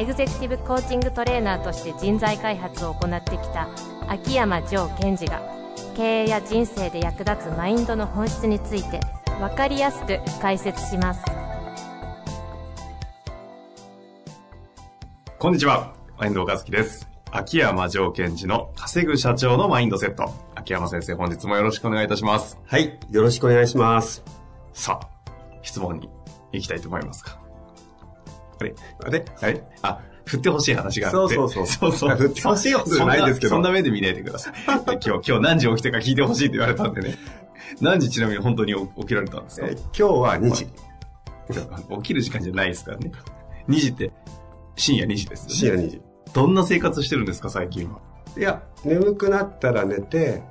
エグゼクティブコーチングトレーナーとして人材開発を行ってきた秋山城賢治が経営や人生で役立つマインドの本質について分かりやすく解説しますこんにちは、遠藤和樹です。秋山城賢治の稼ぐ社長のマインドセット。秋山先生、本日もよろしくお願いいたします。はい。よろしくお願いします。さあ、質問に行きたいと思いますか。あれあれあれあ、振ってほしい話があって。そうそうそうそうそう。振ってほしいことじゃないですけどそんなそんな目で見ないでください。で今日、今日何時起きてか聞いてほしいって言われたんでね。何時ちなみに本当に起きられたんですか、えー今日は2時。起きる時間じゃないですからね。2時って、深夜2時ですよね。深夜2時。どんな生活してるんですか、最近は？いや、眠くなったら寝て、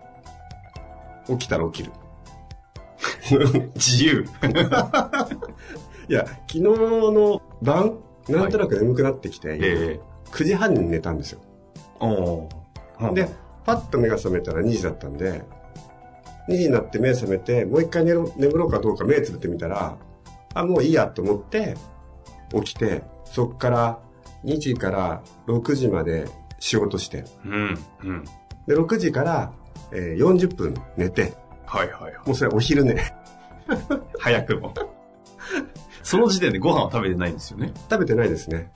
起きたら起きる。自由。いや、昨日の晩、なんとなく眠くなってきて、ええ9時半に寝たんですよ。おーで、パッと目が覚めたら2時だったんで、2時になって目覚めて、もう一回寝ろ眠ろうかどうか目つぶってみたら、あ、もういいやと思って、起きて、そっから2時から6時まで仕事して、うん、うん。で、6時から、えー40分寝て、はいはいはい。もうそれお昼寝。早くも。その時点でご飯は食べてないんですよね。食べてないですね。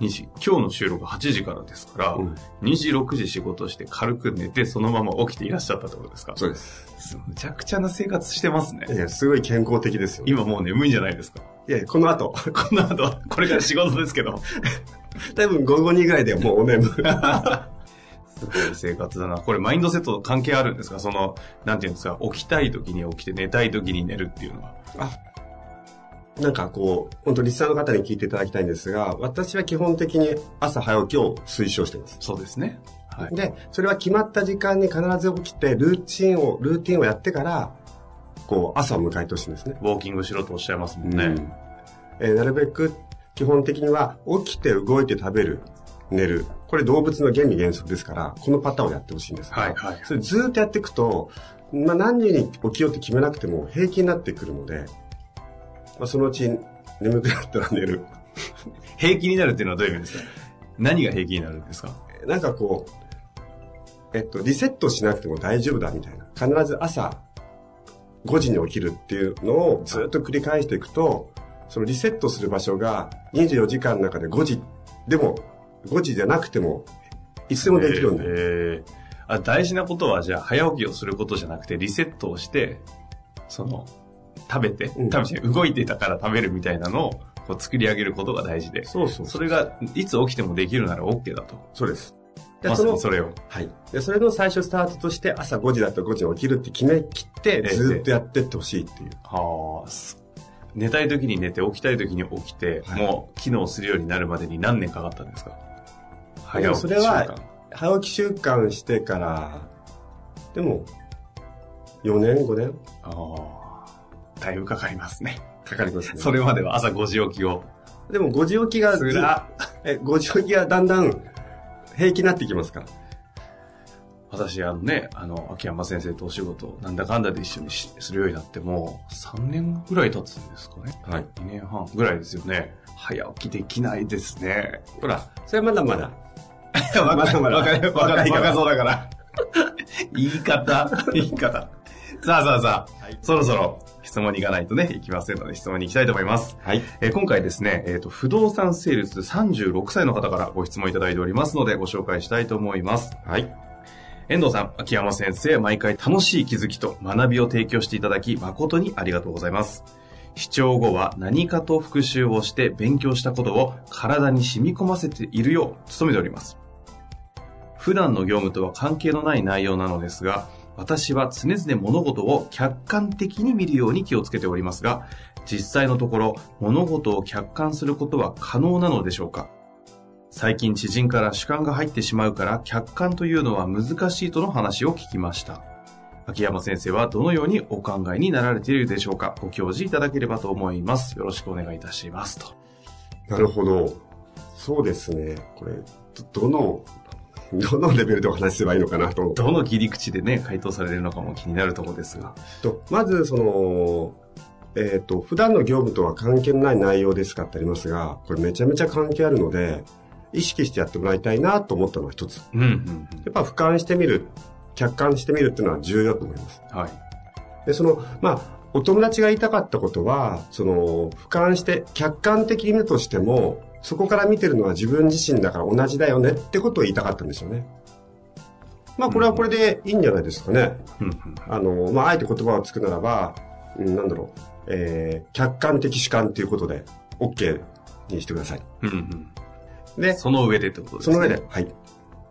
2時。今日の収録8時からですから、うん2時、6時仕事して軽く寝て、そのまま起きていらっしゃったってことですか？そうです。むちゃくちゃな生活してますねい。や、すごい健康的ですよ。今もう眠いんじゃないですか？いや、この後、この後、これから仕事ですけど。多分午後2ぐらいでもうお眠。すごい生活だな。これマインドセットと関係あるんですか？その、なんていうんですか、起きたい時に起きて寝たい時に寝るっていうのは。あ、なんかこう、本当リスナーの方に聞いていただきたいんですが、私は基本的に朝早起きを推奨しています。そうですね。はい。で、それは決まった時間に必ず起きて、ルーチンを、ルーティンをやってから、こう、朝を迎えてほしいんですね。ウォーキングしろとおっしゃいますもんね。うんえーなるべく、基本的には、起きて動いて食べる、寝る。これ動物の原理原則ですから、このパターンをやってほしいんですがはいはいそれずーっとやっていくと、まあ何時に起きようって決めなくても平気になってくるので、まあそのうち眠くなったら寝る。平気になるっていうのはどういう意味ですか？何が平気になるんですか？なんかこう、えっと、リセットしなくても大丈夫だみたいな。必ず朝5時に起きるっていうのをずっと繰り返していくと、そのリセットする場所が24時間の中で5時でも、5時じゃなくても、いつでもできるようになる。えーあ大事なことはじゃあ早起きをすることじゃなくてリセットをして、その、食べて、うん食べて動いてたから食べるみたいなのをこう作り上げることが大事で、そうそうそれがいつ起きてもできるなら OK だと。そうです。でまさにそれを。はい。で、それの最初スタートとして朝5時だったら5時に起きるって決め切って、ええずっとやってってほしいっていう。はあ、す寝たい時に寝て起きたい時に起きて、はいもう機能するようになるまでに何年かかったんですか？でもそれは早起き習慣早起き習慣してから、でも、4年、5年ああ、だいぶかかりますね。かかりますね。それまでは朝5時起きを。でも5時起きがずつらえ、5時起きがだんだん平気になってきますから。私、あのね、あの、秋山先生とお仕事、なんだかんだで一緒にしするようになっても、3年ぐらい経つんですかね。はい。2年半ぐらいですよね。早起きできないですね。ほら、それはまだ。まだ。わまだまだ。わかるわかる若いから若そうだから。言い方、言い方。さあさあさあ、そろそろ質問に行かないとね、いきませんので質問に行きたいと思います。はい。えー今回ですね、えっ、と、不動産セールス36歳の方からご質問いただいておりますので、ご紹介したいと思います。はい。遠藤さん、秋山先生、毎回楽しい気づきと学びを提供していただき、誠にありがとうございます。視聴後は何かと復習をして勉強したことを体に染み込ませているよう努めております。普段の業務とは関係のない内容なのですが、私は常々物事を客観的に見るように気をつけておりますが、実際のところ物事を客観することは可能なのでしょうか？最近知人から主観が入ってしまうから客観というのは難しいとの話を聞きました。秋山先生はどのようにお考えになられているでしょうか？ご教示いただければと思います。よろしくお願いいたします。と。なるほど。そうですね。これ、ど、の、どのレベルでお話しすればいいのかなと。どの切り口でね、回答されるのかも気になるところですが。とまず、その、えっ、と、普段の業務とは関係のない内容ですかってありますが、これめちゃめちゃ関係あるので、意識してやってもらいたいなと思ったのは一つ。うん、うん、やっぱ俯瞰してみる、客観してみるっていうのは重要だと思います。うん。はい。で、その、まあ、お友達が言いたかったことは、その、俯瞰して、客観的に見るとしても、そこから見てるのは自分自身だから同じだよねってことを言いたかったんですよね。まあ、これはこれでいいんじゃないですかね。あの、まあ、あえて言葉をつくならば、うんなんだろう、えー、客観的主観っていうことで、OK にしてください。うん、うん。で、その上でってことですね。その上で、はい。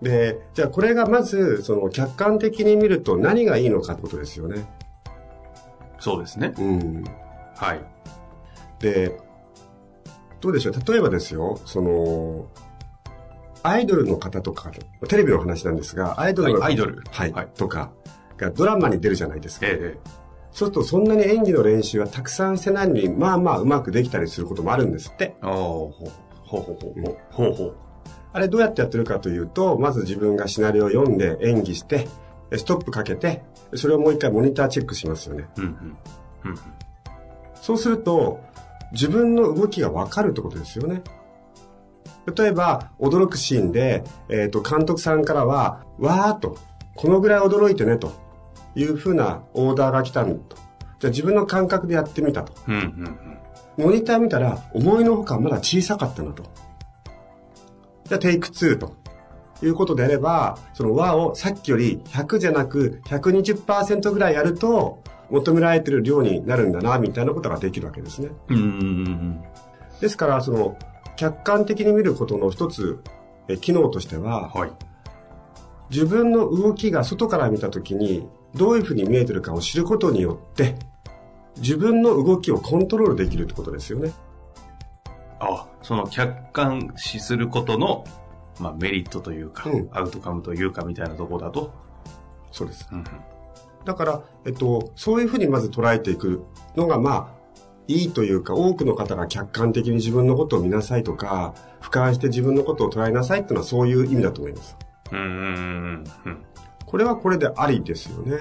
で、じゃあこれがまず、その客観的に見ると何がいいのかってことですよね。そうですね。うん。はい。で、どうでしょう？例えばですよ、その、アイドルの方とか、テレビの話なんですが、アイドルの方、はいアイドルはい、はいとか、がドラマに出るじゃないですか。ええ、えそうすると、そんなに演技の練習はたくさんしてないのに、まあまあうまくできたりすることもあるんですって。え。おーほうほうほうほう。ほうほう。あれどうやってやってるかというと、まず自分がシナリオを読んで演技して、ストップかけて、それをもう一回モニターチェックしますよね。うん、うん。うん、そうすると、自分の動きがわかるってことですよね。例えば、驚くシーンで、えっ、と、監督さんからは、わーっと、このぐらい驚いてね、というふうなオーダーが来たんと。じゃあ自分の感覚でやってみたと。うん。うん、うん。モニター見たら、思いのほかまだ小さかったなと。じゃあテイク2と。いうことであれば、その和をさっきより100じゃなく120%ぐらいやると、求められてる量になるんだな、みたいなことができるわけですね。うん、うん、うん。ですから、その、客観的に見ることの一つ、え機能としては、はい。自分の動きが外から見たときに、どういうふうに見えてるかを知ることによって、自分の動きをコントロールできるってことですよね。あ、その客観視することの、まあ、メリットというか、うんアウトカムというかみたいなところだと？そうです。うん、だから、えっと、そういうふうにまず捉えていくのが、まあ、いいというか、多くの方が客観的に自分のことを見なさいとか、俯瞰して自分のことを捉えなさいっていうのはそういう意味だと思います。うん。これはこれでありですよね。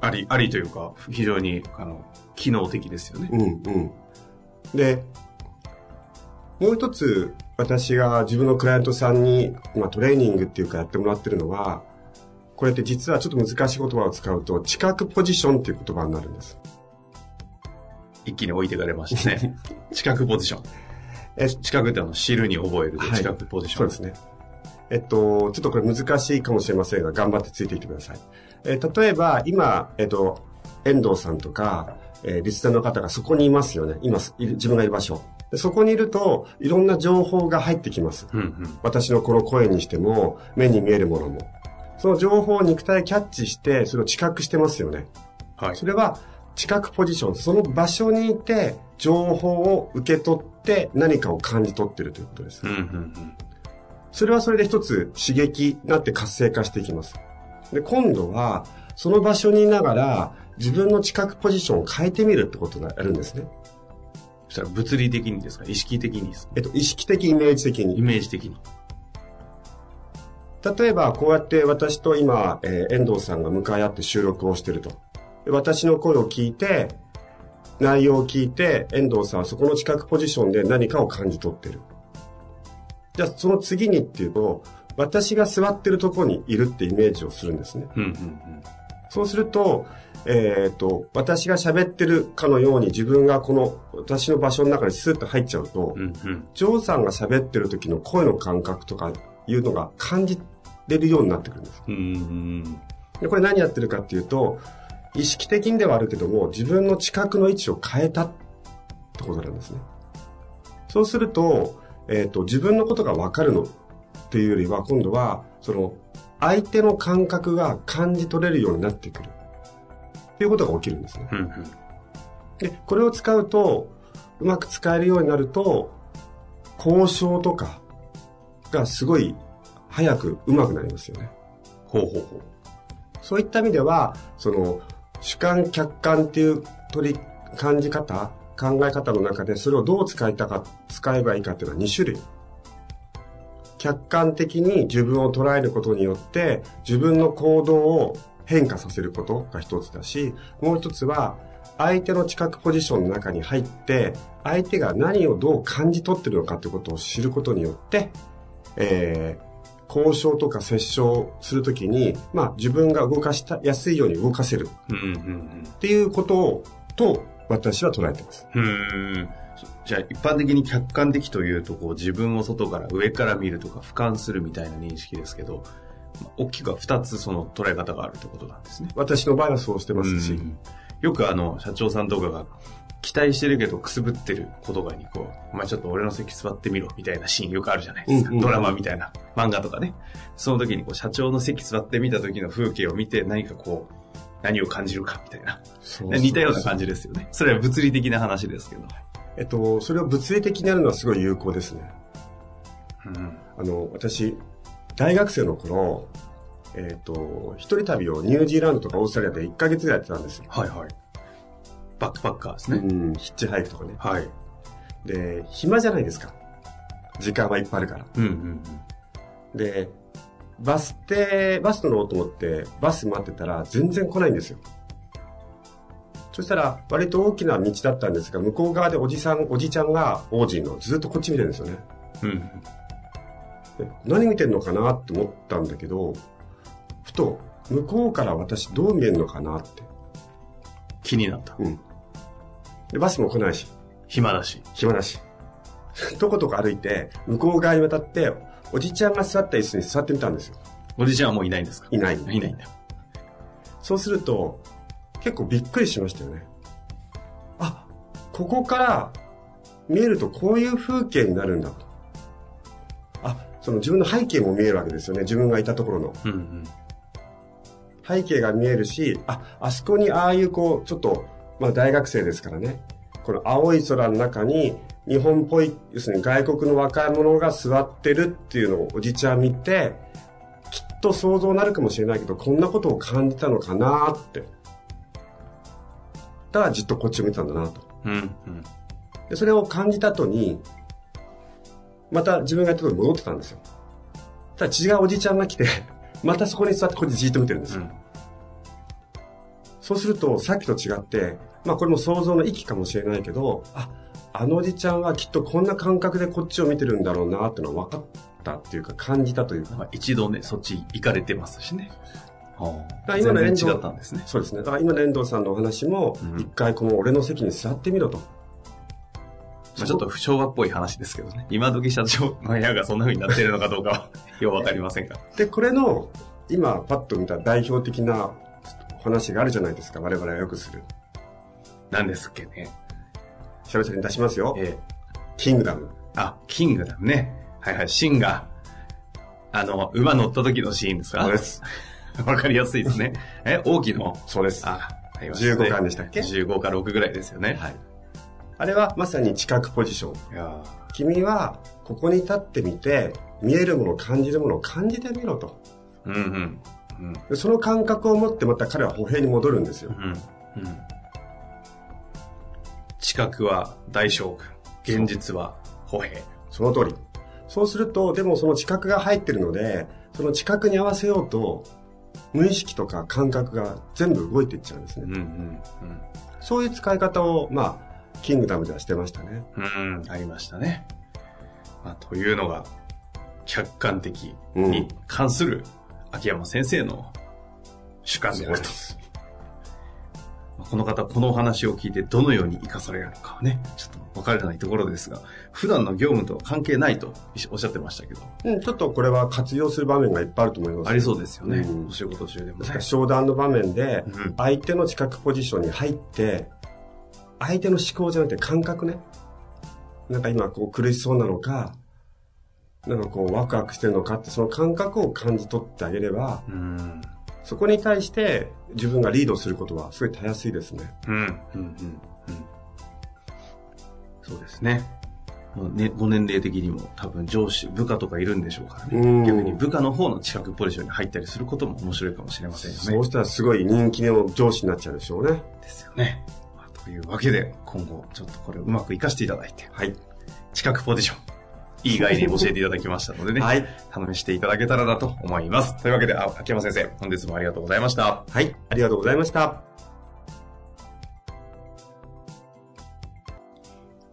あり、ありというか、非常に、あの、機能的ですよね。うんうん。で、もう一つ、私が自分のクライアントさんに、まあ、トレーニングっていうかやってもらってるのは、これって実はちょっと難しい言葉を使うと、知覚ポジションっていう言葉になるんです。一気に置いてかれましたね。知覚ポジション。え知覚ってあの、知るに覚えるで、はい知覚ポジション。そうですね。えっと、ちょっとこれ難しいかもしれませんが、頑張ってついていってください。えー例えば、今、えっと、遠藤さんとか、えーリスナーの方がそこにいますよね。今、自分がいる場所。でそこにいると、いろんな情報が入ってきます。うん、うん。私のこの声にしても、目に見えるものも。その情報を肉体キャッチして、それを知覚してますよね。はい。それは、知覚ポジション。その場所にいて、情報を受け取って、何かを感じ取ってるということです。うん、うん、うん。それはそれで一つ刺激になって活性化していきます。で、今度は、その場所にいながら、自分の知覚ポジションを変えてみるってことをやるんですね。そしたら物理的にですか？意識的にですか？えっと、意識的、イメージ的イに。メージ的に。例えば、こうやって私と今、えー遠藤さんが向かい合って収録をしてると。で私の声を聞いて、内容を聞いて、遠藤さんはそこの知覚ポジションで何かを感じ取ってる。じゃあ、その次にっていうと、私が座ってるところにいるってイメージをするんですね。うん、うん、うん。そうすると、えっ、と、私が喋ってるかのように自分がこの私の場所の中にスーッと入っちゃうと、うん、うん。ジョーさんが喋ってる時の声の感覚とかいうのが感じれるようになってくるんです。でこれ何やってるかっていうと、意識的にではあるけども、自分の知覚の位置を変えたってことなんですね。そうすると、えっ、と、自分のことがわかるのっていうよりは、今度は、その、相手の感覚が感じ取れるようになってくる。っていうことが起きるんですね。うん、うん。で、これを使うと、うまく使えるようになると、交渉とか、がすごい早く上手くなりますよね。ほうほうほう。そういった意味では、その、主観、客観っていう取り、感じ方、考え方の中でそれをどう使いたか、使えばいいかっていうのは2種類。客観的に自分を捉えることによって、自分の行動を変化させることが一つだし、もう一つは、相手の知覚ポジションの中に入って、相手が何をどう感じ取ってるのかってことを知ることによって、えー交渉とか折衝するときに、まあ自分が動かしたやすいように動かせるっていうことを、と私は捉えてます。うん。うん。じゃあ一般的に客観的というと、こう自分を外から上から見るとか俯瞰するみたいな認識ですけど、まあ大きくは二つその捉え方があるってことなんですね。私の場合はそうしてますし、うんよくあの、社長さんとかが期待してるけどくすぶってる言葉にこう、お前ちょっと俺の席座ってみろみたいなシーンよくあるじゃないですか。うんうんドラマみたいな漫画とかね。その時にこう社長の席座ってみた時の風景を見て何かこう、何を感じるかみたいな。そう似たような感じですよね。それは物理的な話ですけど。えっと、それを物理的にやるのはすごい有効ですね。うん。あの、私、大学生の頃、えっと、一人旅をニュージーランドとかオーストラリアで1ヶ月ぐらいやってたんですよ。はいはい。バックパッカーですね。うん、ヒッチハイクとかね。はい。で、暇じゃないですか。時間はいっぱいあるから。うんうんで、バス停、バス乗ろうと思って、バス待ってたら全然来ないんですよ。そしたら、割と大きな道だったんですが、向こう側でおじさん、おじちゃんが、王子のずっとこっち見てるんですよね。うん。何見てんのかなって思ったんだけど、ふと、向こうから私どう見えるのかなって。気になった。うん。で、バスも来ないし、暇だし。暇だし。とことこ歩いて、向こう側に渡って、おじちゃんが座った椅子に座ってみたんですよ。おじちゃんはもういないんですか？いない。いないんだ。そうすると、結構びっくりしましたよね。あ、ここから見えるとこういう風景になるんだと。あ、その自分の背景も見えるわけですよね。自分がいたところの。うんうん。背景が見えるし、あ、あそこにああいうこう、ちょっと、まあ大学生ですからね。この青い空の中に日本っぽい、要するに外国の若者が座ってるっていうのをおじちゃん見て、きっと想像になるかもしれないけど、こんなことを感じたのかなって。だからじっとこっちを見てたんだなと。うんうん。で、それを感じた後に、また自分がやったとこに戻ってたんですよ。ただ違うおじちゃんが来て、またそこに座ってこっちじーっと見てるんですよ。うんそうすると、さっきと違って、まあこれも想像の域かもしれないけど、あ、あのおじちゃんはきっとこんな感覚でこっちを見てるんだろうなっていうのは分かったっていうか感じたというか。まあ、一度ね、そっち行かれてますしね。ら今の遠藤ったんですね。そうですね。だから今の遠藤さんのお話もうん、一回この俺の席に座ってみろと。まあ、ちょっと昭和っぽい話ですけどね。今時社長の部屋がそんな風になってるのかどうかは、ようわかりませんが。で、これの、今パッと見た代表的なお話があるじゃないですか。我々はよくする。何ですっけね。久々に出しますよ。ええキングダム。あ、キングダムね。はいはい、シンが、あの、馬乗った時のシーンですか？そうです。わかりやすいですね。え、大きの？そうです。あ、ありましたね15巻でしたっけ ?15 か6ぐらいですよね。はい。あれはまさに知覚ポジション。いや君はここに立ってみて、見えるもの、感じるものを感じてみろと。ーうんうん。うん。でその感覚を持ってまた彼は歩兵に戻るんですよ。うん。うん。知覚は大将軍。現実は歩兵。その通り。そうすると、でもその知覚が入ってるので、その知覚に合わせようと、無意識とか感覚が全部動いていっちゃうんですね。うんうんそういう使い方を、まあ、キングダムではしてましたね。うん。うん、ありましたね。まあ、というのが、客観的うんに関する秋山先生の主観と。まあこの方、このお話を聞いてどのように活かされるのかはね、ちょっと分からないところですが、普段の業務とは関係ないとおっしゃってましたけど、うん、ちょっとこれは活用する場面がいっぱいあると思います。ありそうですよね。うんお仕事中でもねから。商談の場面でうん、相手の知覚ポジションに入って、相手の思考じゃなくて感覚ね。なんか今こう苦しそうなのか、なんかこうワクワクしてるのかってその感覚を感じ取ってあげれば、うん。そこに対して自分がリードすることはすごいたやすいですね。うん。うん。うん。うん。そうですね。ね、ご年齢的にも多分上司、部下とかいるんでしょうからね。うん逆に部下の方の近くポジションに入ったりすることも面白いかもしれませんよね。そうしたらすごい人気の上司になっちゃうでしょうね。ですよね。まあというわけで、今後ちょっとこれをうまく活かしていただいて、はい。近くポジション、いい概念を教えていただきましたのでね、はい。試していただけたらなと思います。というわけで、あ秋山先生、本日もありがとうございました。はい。ありがとうございました。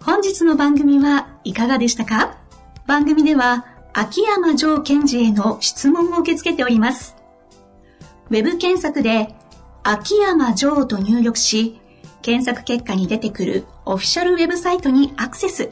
本日の番組はいかがでしたか？番組では秋山城賢治への質問を受け付けております。ウェブ検索で秋山城と入力し、検索結果に出てくるオフィシャルウェブサイトにアクセス。